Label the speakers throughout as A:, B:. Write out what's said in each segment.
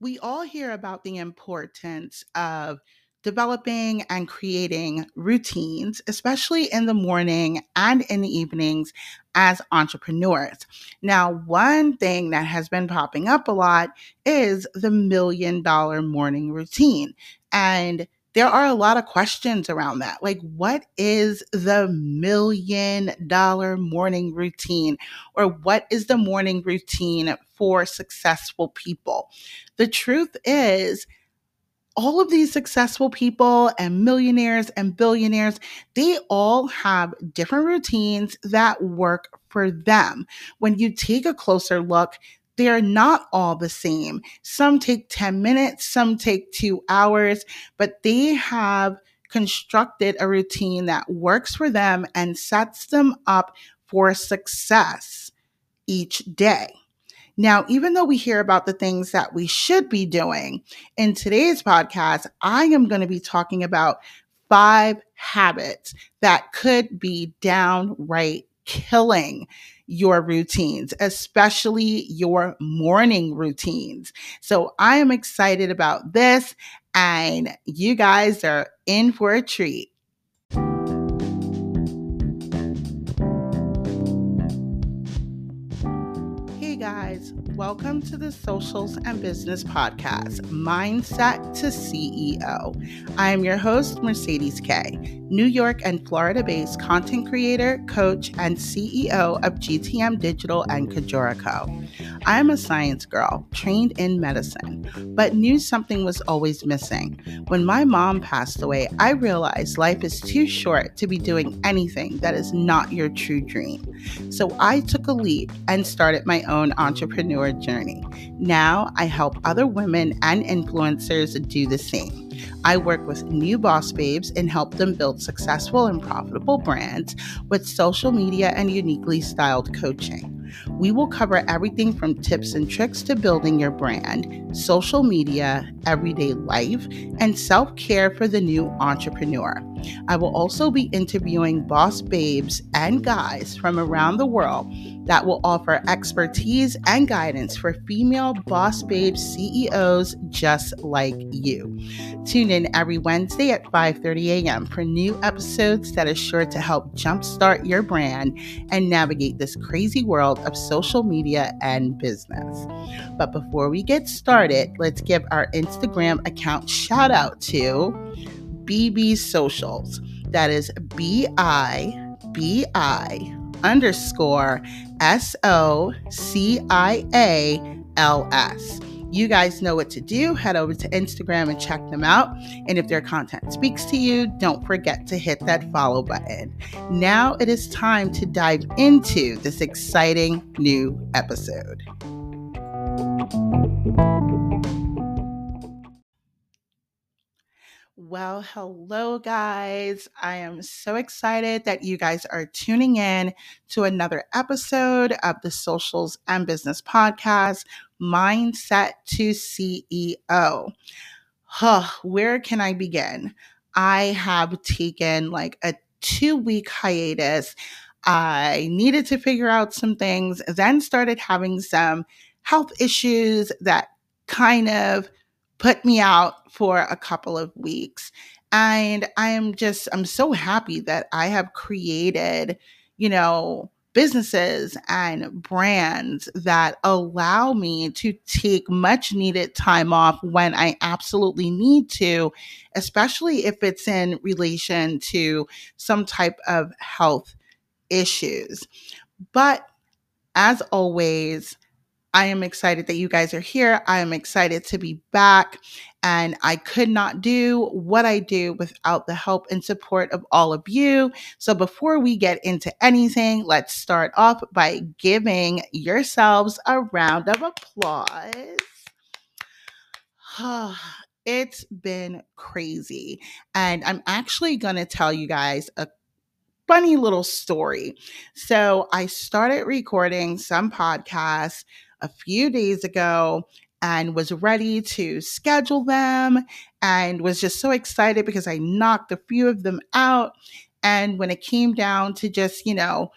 A: we all hear about the importance of developing and creating routines, especially in the morning and in the evenings as entrepreneurs. Now, one thing that has been popping up a lot is the million dollar morning routine. And there are a lot of questions around that. Like, what is the million dollar morning routine? Or what is the morning routine for successful people? The truth is, all of these successful people and millionaires and billionaires, they all have different routines that work for them. When you take a closer look, they're not all the same. Some take 10 minutes, some take two hours, but they have constructed a routine that works for them and sets them up for success each day. Now, even though we hear about the things that we should be doing, in today's podcast, I am going to be talking about five habits that could be downright killing your routines, especially your morning routines. So I am excited about this, and you guys are in for a treat. Welcome to the Socials and Business Podcast, Mindset to CEO. I am your host, Mercedes K, New York and Florida based content creator, coach, and CEO of GTM Digital and Kajora Co. I am a science girl, trained in medicine, but knew something was always missing. When my mom passed away, I realized life is too short to be doing anything that is not your true dream. So I took a leap and started my own journey. Now I help other women and influencers do the same. I work with new boss babes and help them build successful and profitable brands with social media and uniquely styled coaching. We will cover everything from tips and tricks to building your brand, social media, everyday life, and self care for the new entrepreneur. I will also be interviewing boss babes and guys from around the world that will offer expertise and guidance for female boss babe CEOs just like you. Tune in every Wednesday at 5:30 a.m. for new episodes that are sure to help jumpstart your brand and navigate this crazy world of social media and business. But before we get started, let's give our Instagram account shout out to BB Socials. That is B I B I underscore S O C I A L S. You guys know what to do. Head over to Instagram and check them out. And if their content speaks to you, don't forget to hit that follow button. Now it is time to dive into this exciting new episode. Well, hello, guys. I am so excited that you guys are tuning in to another episode of the Socials and Business Podcast, Mindset to CEO. Huh, where can I begin? I have taken like a two week hiatus. I needed to figure out some things, then started having some health issues that kind of put me out for a couple of weeks. And I am just, I'm so happy that I have created, you know, businesses and brands that allow me to take much needed time off when I absolutely need to, especially if it's in relation to some type of health issues. But as always, I am excited that you guys are here. I am excited to be back. And I could not do what I do without the help and support of all of you. So before we get into anything, let's start off by giving yourselves a round of applause. it's been crazy. And I'm actually going to tell you guys a funny little story. So I started recording some podcasts a few days ago and was ready to schedule them and was just so excited because I knocked a few of them out. And when it came down to just, you know,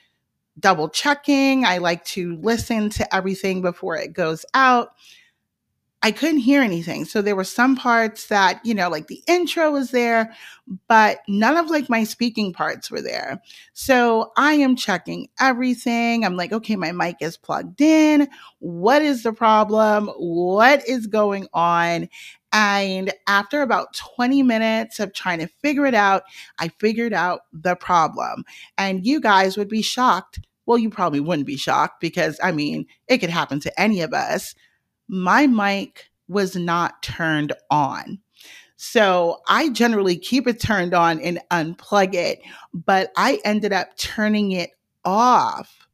A: double checking, I like to listen to everything before it goes out. I couldn't hear anything. So there were some parts that, you know, like the intro was there, but none of like my speaking parts were there. So I am checking everything. I'm like, okay, my mic is plugged in. What is the problem? What is going on? And after about 20 minutes of trying to figure it out, I figured out the problem. And you guys would be shocked. Well, you probably wouldn't be shocked because, I mean, it could happen to any of us my mic was not turned on. So I generally keep it turned on and unplug it, but I ended up turning it off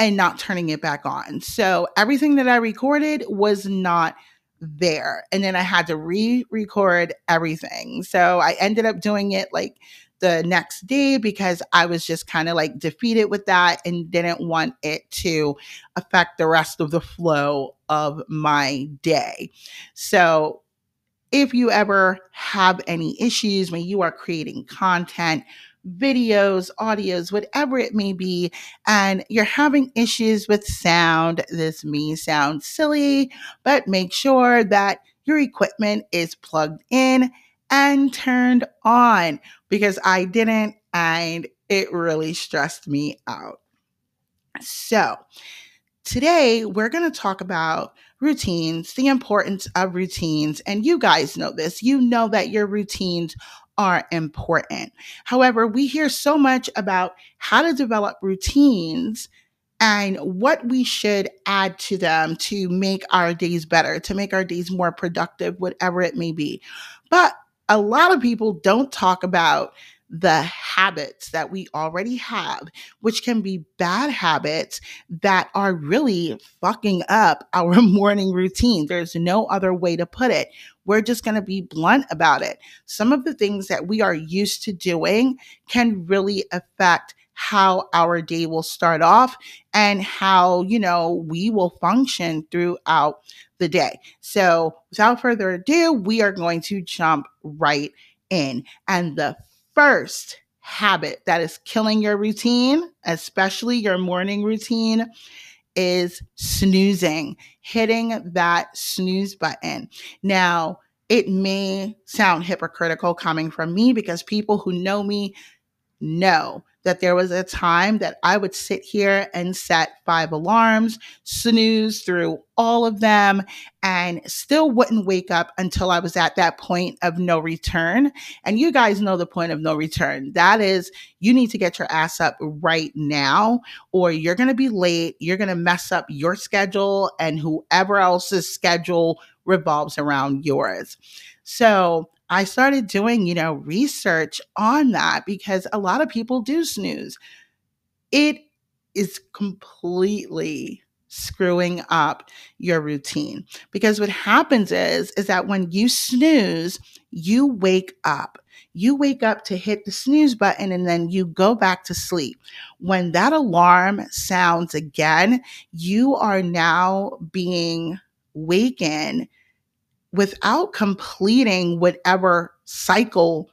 A: and not turning it back on. So everything that I recorded was not there. And then I had to re record everything. So I ended up doing it like the next day because I was just kind of like defeated with that and didn't want it to affect the rest of the flow of my day. So, if you ever have any issues when you are creating content, videos, audios, whatever it may be, and you're having issues with sound, this may sound silly, but make sure that your equipment is plugged in and turned on because I didn't, and it really stressed me out. So, today we're going to talk about routines, the importance of routines. And you guys know this. You know that your routines are important. However, we hear so much about how to develop routines and what we should add to them to make our days better, to make our days more productive, whatever it may be. But a lot of people don't talk about the habits that we already have, which can be bad habits that are really fucking up our morning routine. There's no other way to put it. We're just going to be blunt about it. Some of the things that we are used to doing can really affect how our day will start off and how, you know, we will function throughout the day. So, without further ado, we are going to jump right in. And the first habit that is killing your routine, especially your morning routine, is snoozing, hitting that snooze button. Now, it may sound hypocritical coming from me because people who know me know that there was a time that I would sit here and set five alarms, snooze through all of them, and still wouldn't wake up until I was at that point of no return. And you guys know the point of no return. That is, you need to get your ass up right now, or you're going to be late. You're going to mess up your schedule and whoever else's schedule revolves around yours. So, I started doing, you know, research on that because a lot of people do snooze. It is completely screwing up your routine because what happens is is that when you snooze you wake up you wake up to hit the snooze button and then you go back to sleep when that alarm sounds again you are now being wakened without completing whatever cycle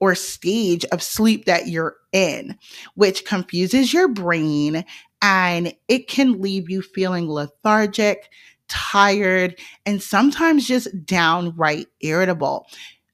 A: or stage of sleep that you're in, which confuses your brain and it can leave you feeling lethargic, tired, and sometimes just downright irritable.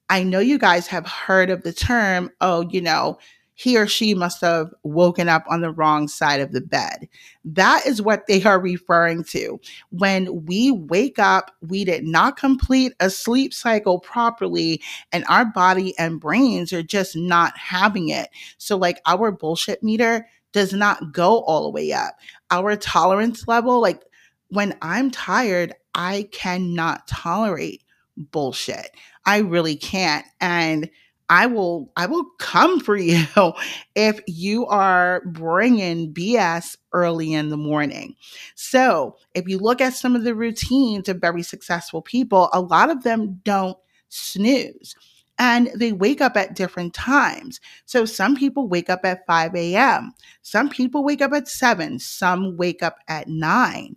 A: I know you guys have heard of the term, oh, you know, he or she must have woken up on the wrong side of the bed. That is what they are referring to. When we wake up, we did not complete a sleep cycle properly, and our body and brains are just not having it. So, like, our bullshit meter does not go all the way up. Our tolerance level, like, when I'm tired, I cannot tolerate bullshit. I really can't. And I will I will come for you if you are bringing BS early in the morning. So, if you look at some of the routines of very successful people, a lot of them don't snooze and they wake up at different times. So, some people wake up at 5 a.m., some people wake up at 7, some wake up at 9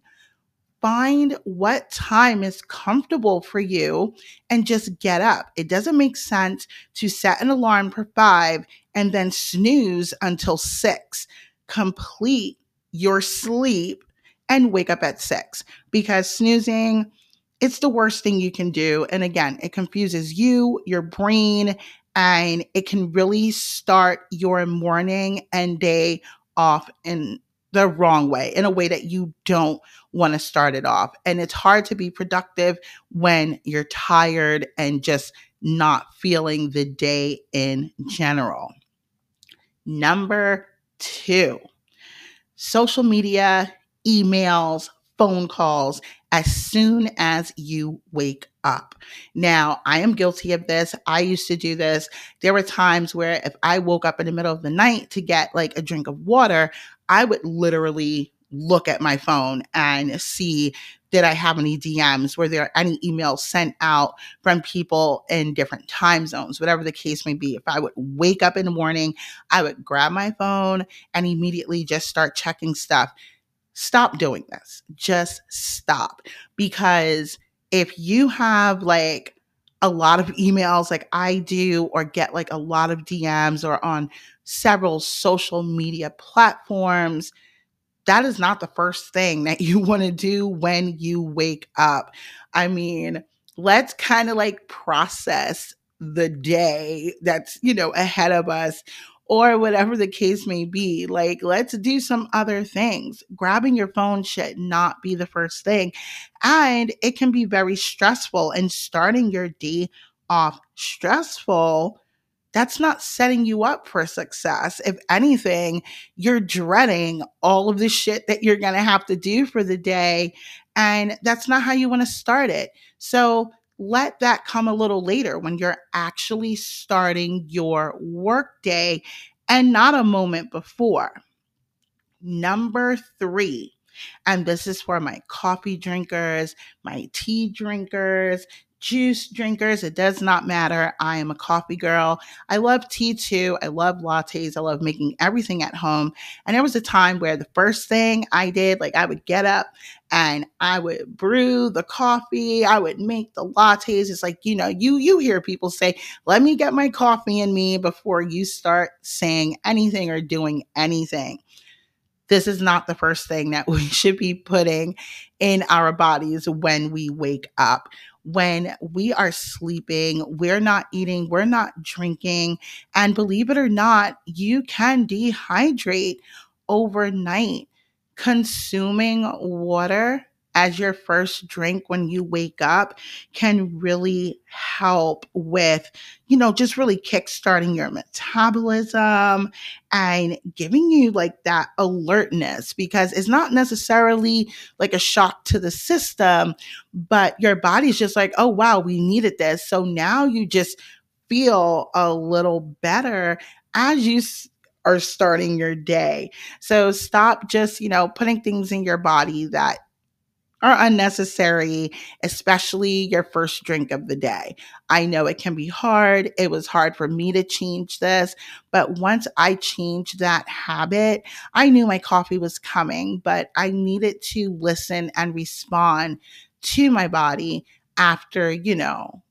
A: find what time is comfortable for you and just get up. It doesn't make sense to set an alarm for five and then snooze until six. Complete your sleep and wake up at six because snoozing it's the worst thing you can do. And again, it confuses you, your brain, and it can really start your morning and day off in the wrong way, in a way that you don't want to start it off. And it's hard to be productive when you're tired and just not feeling the day in general. Number two, social media, emails, phone calls as soon as you wake up. Now, I am guilty of this. I used to do this. There were times where if I woke up in the middle of the night to get like a drink of water, I would literally look at my phone and see did I have any DMs? Were there any emails sent out from people in different time zones? Whatever the case may be. If I would wake up in the morning, I would grab my phone and immediately just start checking stuff. Stop doing this. Just stop. Because if you have like a lot of emails like I do, or get like a lot of DMs, or on several social media platforms, that is not the first thing that you want to do when you wake up. I mean, let's kind of like process the day that's, you know, ahead of us or whatever the case may be. Like, let's do some other things. Grabbing your phone should not be the first thing. And it can be very stressful, and starting your day off stressful that's not setting you up for success. If anything, you're dreading all of the shit that you're going to have to do for the day. And that's not how you want to start it. So let that come a little later when you're actually starting your workday and not a moment before. Number three, and this is for my coffee drinkers, my tea drinkers, juice drinkers, it does not matter. I am a coffee girl. I love tea too. I love lattes. I love making everything at home. And there was a time where the first thing I did, like I would get up and I would brew the coffee. I would make the lattes. It's like, you know, you you hear people say, "Let me get my coffee in me before you start saying anything or doing anything." This is not the first thing that we should be putting in our bodies when we wake up when we are sleeping, we're not eating, we're not drinking. And believe it or not, you can dehydrate overnight. Consuming water as your first drink when you wake up can really help with, you know, just really kickstarting your metabolism and giving you like that alertness because it's not necessarily like a shock to the system, but your body's just like, oh, wow, we needed this. So now you just feel a little better as you are starting your day. So stop just, you know, putting things in your body that are unnecessary, especially your first drink of the day. I know it can be hard. It was hard for me to change this, but once I changed that habit, I knew my coffee was coming, but I needed to listen and respond to my body after, you know,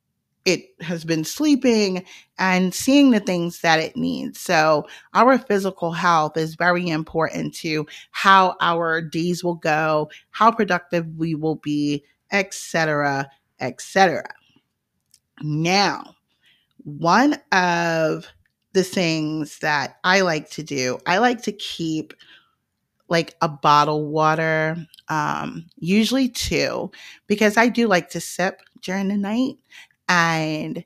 A: it has been sleeping and seeing the things that it needs. So, our physical health is very important to how our days will go, how productive we will be, etc., etc. Now, one of the things that I like to do, I like to keep like a bottle water, um, usually two, because I do like to sip during the night and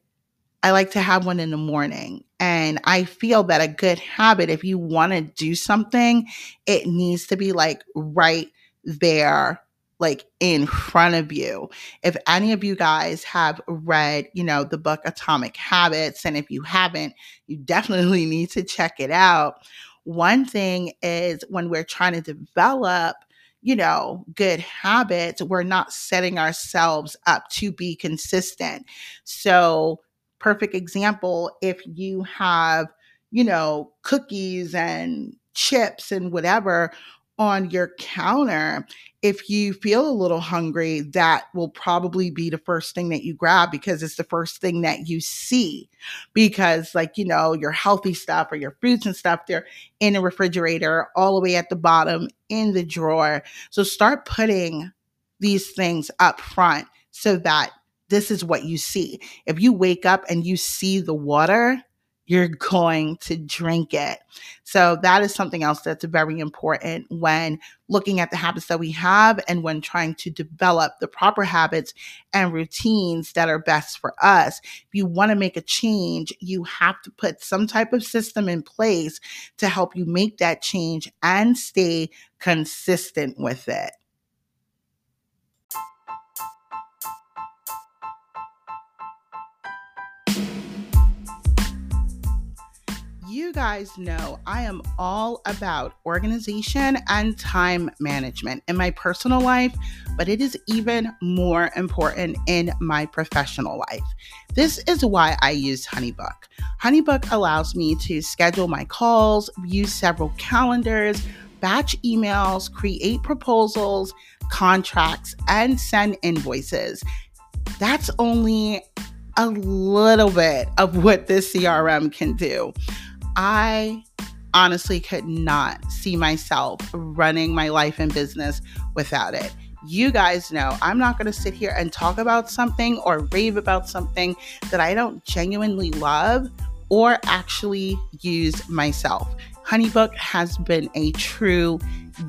A: I like to have one in the morning. And I feel that a good habit, if you want to do something, it needs to be like right there, like in front of you. If any of you guys have read, you know, the book Atomic Habits, and if you haven't, you definitely need to check it out. One thing is when we're trying to develop you know, good habits, we're not setting ourselves up to be consistent. So, perfect example if you have, you know, cookies and chips and whatever on your counter, if you feel a little hungry, that will probably be the first thing that you grab because it's the first thing that you see. Because, like, you know, your healthy stuff or your fruits and stuff, they're in the refrigerator, all the way at the bottom in the drawer. So start putting these things up front so that this is what you see. If you wake up and you see the water, you're going to drink it. So that is something else that's very important when looking at the habits that we have and when trying to develop the proper habits and routines that are best for us. If you want to make a change, you have to put some type of system in place to help you make that change and stay consistent with it. You guys know I am all about organization and time management in my personal life, but it is even more important in my professional life. This is why I use Honeybook. Honeybook allows me to schedule my calls, view several calendars, batch emails, create proposals, contracts, and send invoices. That's only a little bit of what this CRM can do. I honestly could not see myself running my life and business without it. You guys know I'm not going to sit here and talk about something or rave about something that I don't genuinely love or actually use myself. Honeybook has been a true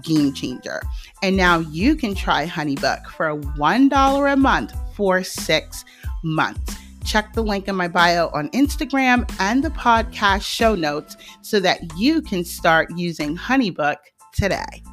A: game changer. And now you can try Honeybook for $1 a month for six months check the link in my bio on Instagram and the podcast show notes so that you can start using Honeybook today.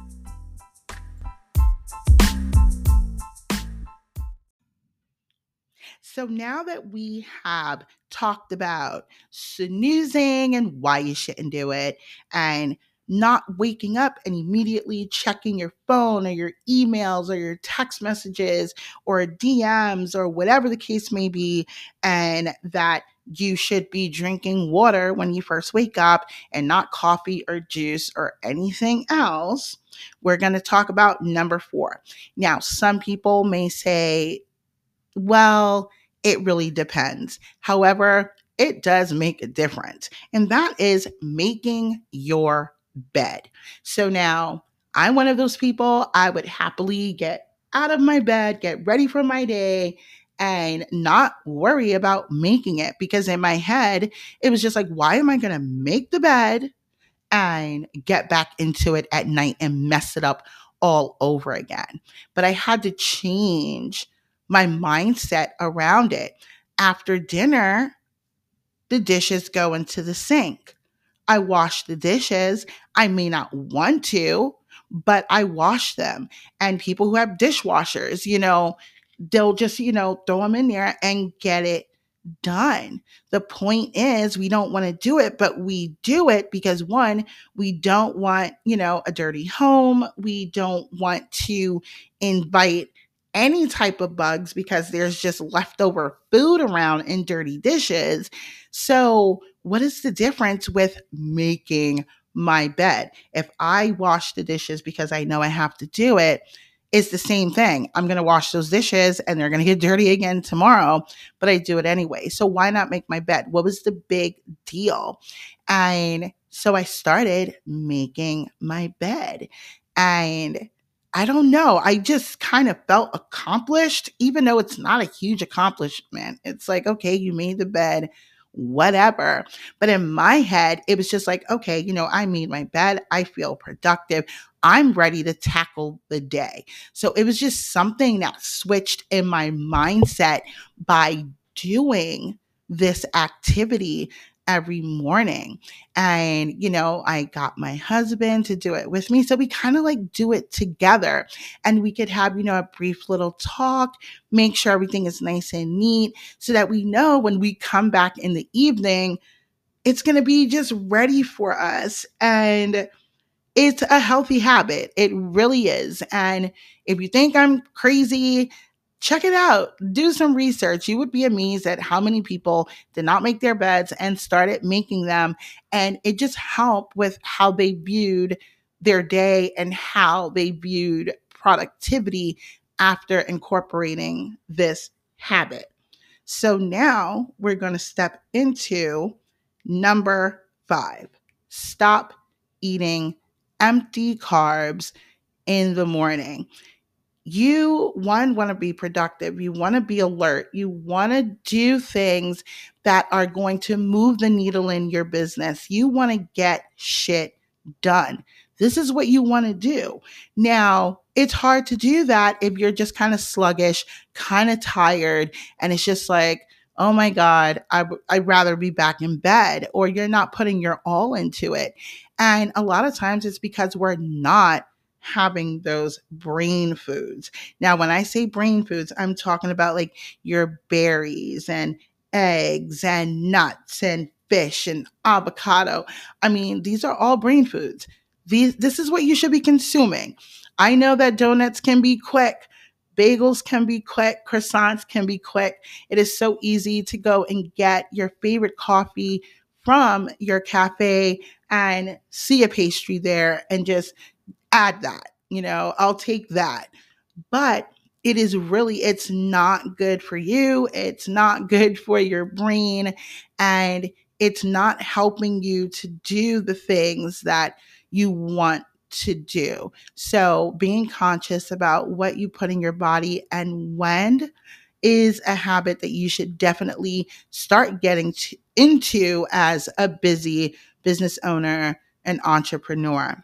A: So now that we have talked about snoozing and why you shouldn't do it, and not waking up and immediately checking your phone or your emails or your text messages or DMs or whatever the case may be, and that you should be drinking water when you first wake up and not coffee or juice or anything else. We're going to talk about number four. Now, some people may say, well, it really depends. However, it does make a difference, and that is making your bed. So now I'm one of those people, I would happily get out of my bed, get ready for my day, and not worry about making it because in my head, it was just like, why am I going to make the bed and get back into it at night and mess it up all over again? But I had to change my mindset around it. After dinner, the dishes go into the sink. I wash the dishes. I may not want to, but I wash them. And people who have dishwashers, you know, they'll just, you know, throw them in there and get it done. The point is, we don't want to do it, but we do it because one, we don't want, you know, a dirty home. We don't want to invite any type of bugs because there's just leftover food around in dirty dishes. So, what is the difference with making my bed? If I wash the dishes because I know I have to do it, it's the same thing. I'm going to wash those dishes and they're going to get dirty again tomorrow, but I do it anyway. So why not make my bed? What was the big deal? And so I started making my bed. And I don't know. I just kind of felt accomplished, even though it's not a huge accomplishment. It's like, okay, you made the bed whatever. But in my head, it was just like, okay, you know, I made my bed. I feel productive. I'm ready to tackle the day. So it was just something that switched in my mindset by doing this activity every morning. And, you know, I got my husband to do it with me. So we kind of like do it together and we could have, you know, a brief little talk, make sure everything is nice and neat so that we know when we come back in the evening, it's going to be just ready for us. And, it's a healthy habit. It really is. And if you think I'm crazy, check it out. Do some research. You would be amazed at how many people did not make their beds and started making them. And it just helped with how they viewed their day and how they viewed productivity after incorporating this habit. So now we're going to step into number five stop eating empty carbs in the morning you one want to be productive you want to be alert you want to do things that are going to move the needle in your business. You want to get shit done. This is what you want to do. Now it's hard to do that if you're just kind of sluggish kind of tired and it's just like oh my god I, i'd rather be back in bed or you're not putting your all into it. And a lot of times it's because we're not having those brain foods. Now, when I say brain foods, I'm talking about like your berries and eggs and nuts and fish and avocado. I mean, these are all brain foods. These this is what you should be consuming. I know that donuts can be quick, bagels can be quick, croissants can be quick. It is so easy to go and get your favorite coffee from your cafe and see a pastry there and just add that. You know, I'll take that. But it is really it's not good for you. It's not good for your brain and it's not helping you to do the things that you want to do. So, being conscious about what you put in your body and when is a habit that you should definitely start getting to, into as a busy business owner and entrepreneur.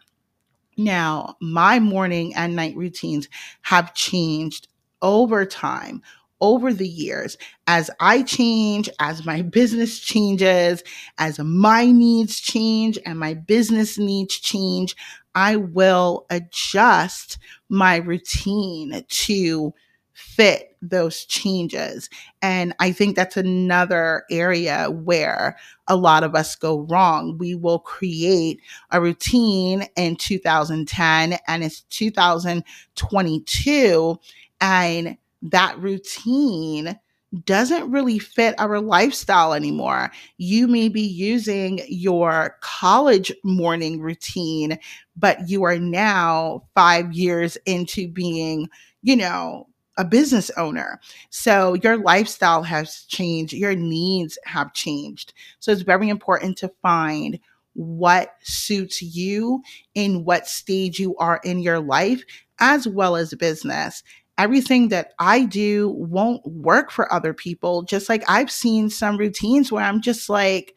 A: Now, my morning and night routines have changed over time, over the years. As I change, as my business changes, as my needs change and my business needs change, I will adjust my routine to fit those changes. And I think that's another area where a lot of us go wrong. We will create a routine in 2010 and it's 2022 and that routine doesn't really fit our lifestyle anymore. You may be using your college morning routine, but you are now five years into being, you know, a business owner. So your lifestyle has changed, your needs have changed. So it's very important to find what suits you in what stage you are in your life as well as business. Everything that I do won't work for other people. Just like I've seen some routines where I'm just like,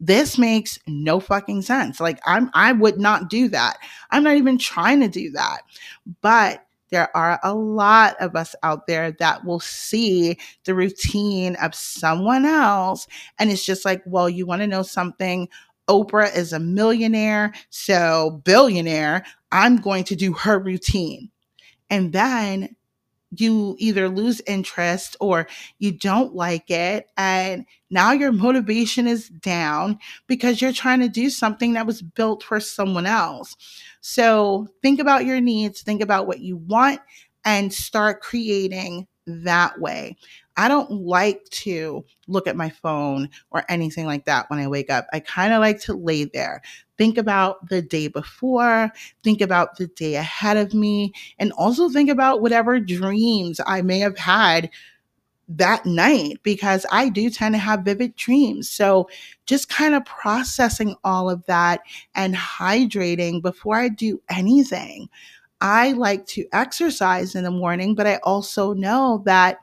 A: this makes no fucking sense. Like I'm I would not do that. I'm not even trying to do that. But there are a lot of us out there that will see the routine of someone else. And it's just like, well, you want to know something? Oprah is a millionaire, so billionaire. I'm going to do her routine. And then you either lose interest or you don't like it. And now your motivation is down because you're trying to do something that was built for someone else. So think about your needs, think about what you want, and start creating that way. I don't like to look at my phone or anything like that when I wake up. I kind of like to lay there, think about the day before, think about the day ahead of me, and also think about whatever dreams I may have had that night because I do tend to have vivid dreams. So just kind of processing all of that and hydrating before I do anything. I like to exercise in the morning, but I also know that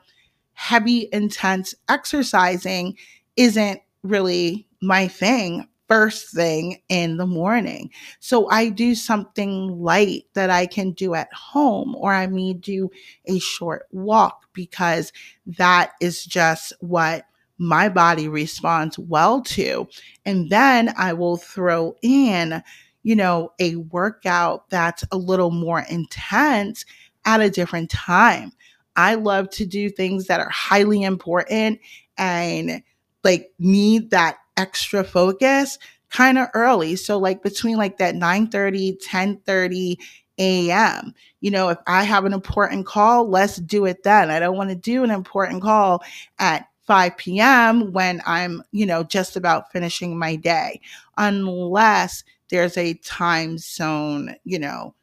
A: heavy, intense exercising isn't really my thing first thing in the morning. So I do something light that I can do at home, or I may do a short walk because that is just what my body responds well to. And then I will throw in, you know, a workout that's a little more intense at a different time. I love to do things that are highly important and like need that extra focus kind of early. So like between like that 9 30, 10 30 a.m. You know, if I have an important call, let's do it then. I don't want to do an important call at 5 p.m. when I'm, you know, just about finishing my day, unless there's a time zone, you know,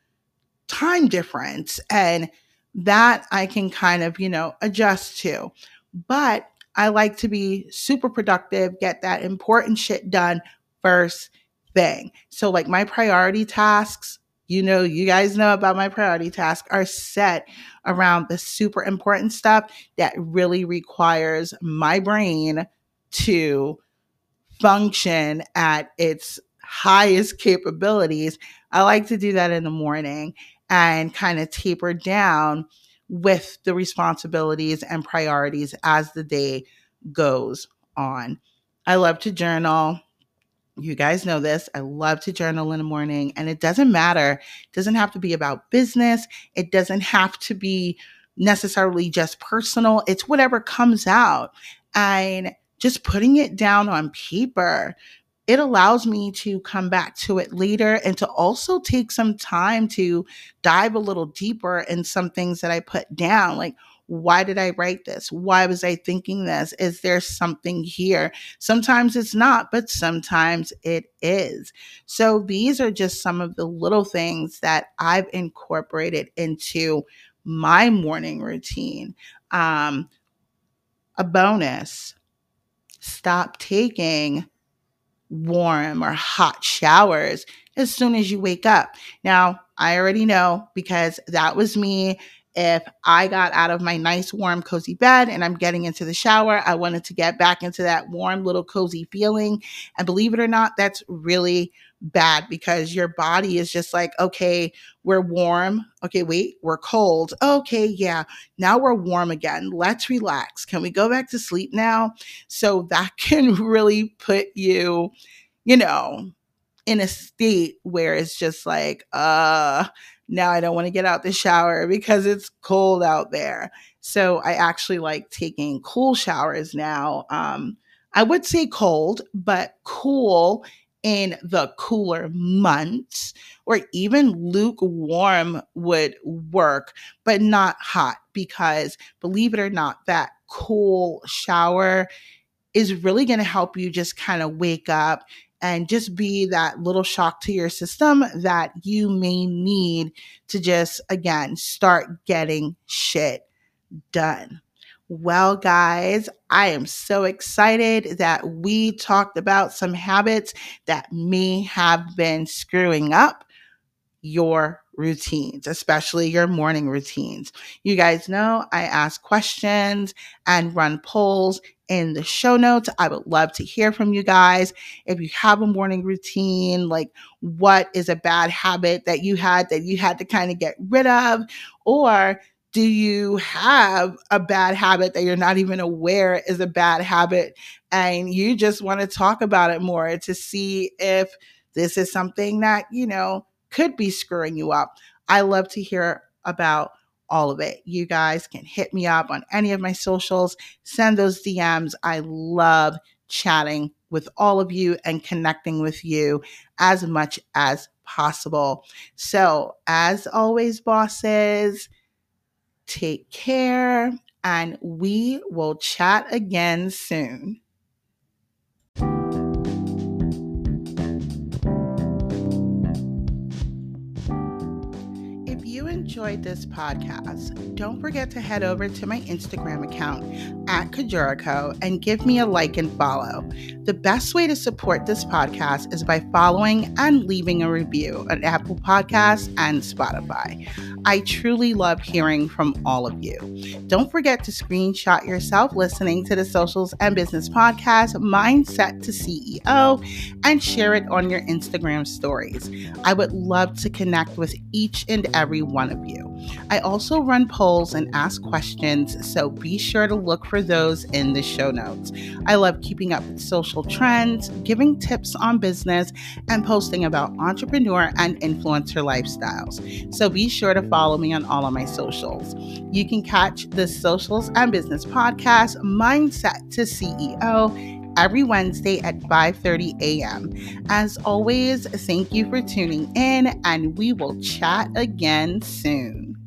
A: time difference. And that I can kind of, you know, adjust to. But I like to be super productive, get that important shit done first thing. So, like my priority tasks, you know, you guys know about my priority tasks, are set around the super important stuff that really requires my brain to function at its highest capabilities. I like to do that in the morning and kind of taper down with the responsibilities and priorities as the day goes on. I love to journal. You guys know this. I love to journal in the morning, and it doesn't matter. It doesn't have to be about business, it doesn't have to be necessarily just personal. It's whatever comes out. And just putting it down on paper it allows me to come back to it later and to also take some time to dive a little deeper in some things that I put down. Like, why did I write this? Why was I thinking this? Is there something here? Sometimes it's not, but sometimes it is. So these are just some of the little things that I've incorporated into my morning routine. Um, a bonus stop taking warm or hot showers as soon as you wake up. Now, I already know because that was me. If I got out of my nice, warm, cozy bed and I'm getting into the shower, I wanted to get back into that warm, little, cozy feeling. And believe it or not, that's really bad because your body is just like, okay, we're warm. Okay, wait, we're cold. Okay, yeah, now we're warm again. Let's relax. Can we go back to sleep now? So that can really put you, you know, in a state where it's just like, uh, now I don't want to get out the shower because it's cold out there. So I actually like taking cool showers now. Um, I would say cold, but cool in the cooler months, or even lukewarm would work, but not hot because believe it or not, that cool shower is really going to help you just kind of wake up and just be that little shock to your system that you may need to just, again, start getting shit done. Well, guys, I am so excited that we talked about some habits that may have been screwing up your routines, especially your morning routines. You guys know I ask questions and run polls in the show notes. I would love to hear from you guys. If you have a morning routine, like what is a bad habit that you had that you had to kind of get rid of, or do you have a bad habit that you're not even aware is a bad habit and you just want to talk about it more to see if this is something that you know could be screwing you up? I love to hear about all of it. You guys can hit me up on any of my socials send those dms i love chatting with all of you and connecting with you as much as possible. So as always bosses Take care, and we will chat again soon. Enjoyed this podcast, don't forget to head over to my Instagram account at Kajuriko and give me a like and follow. The best way to support this podcast is by following and leaving a review on Apple Podcasts and Spotify. I truly love hearing from all of you. Don't forget to screenshot yourself listening to the Socials and Business Podcast, Mindset to CEO, and share it on your Instagram stories. I would love to connect with each and every one of. I also run polls and ask questions, so be sure to look for those in the show notes. I love keeping up with social trends, giving tips on business, and posting about entrepreneur and influencer lifestyles. So be sure to follow me on all of my socials. You can catch the Socials and Business Podcast, Mindset to CEO every Wednesday at 5:30 a.m. As always, thank you for tuning in and we will chat again soon.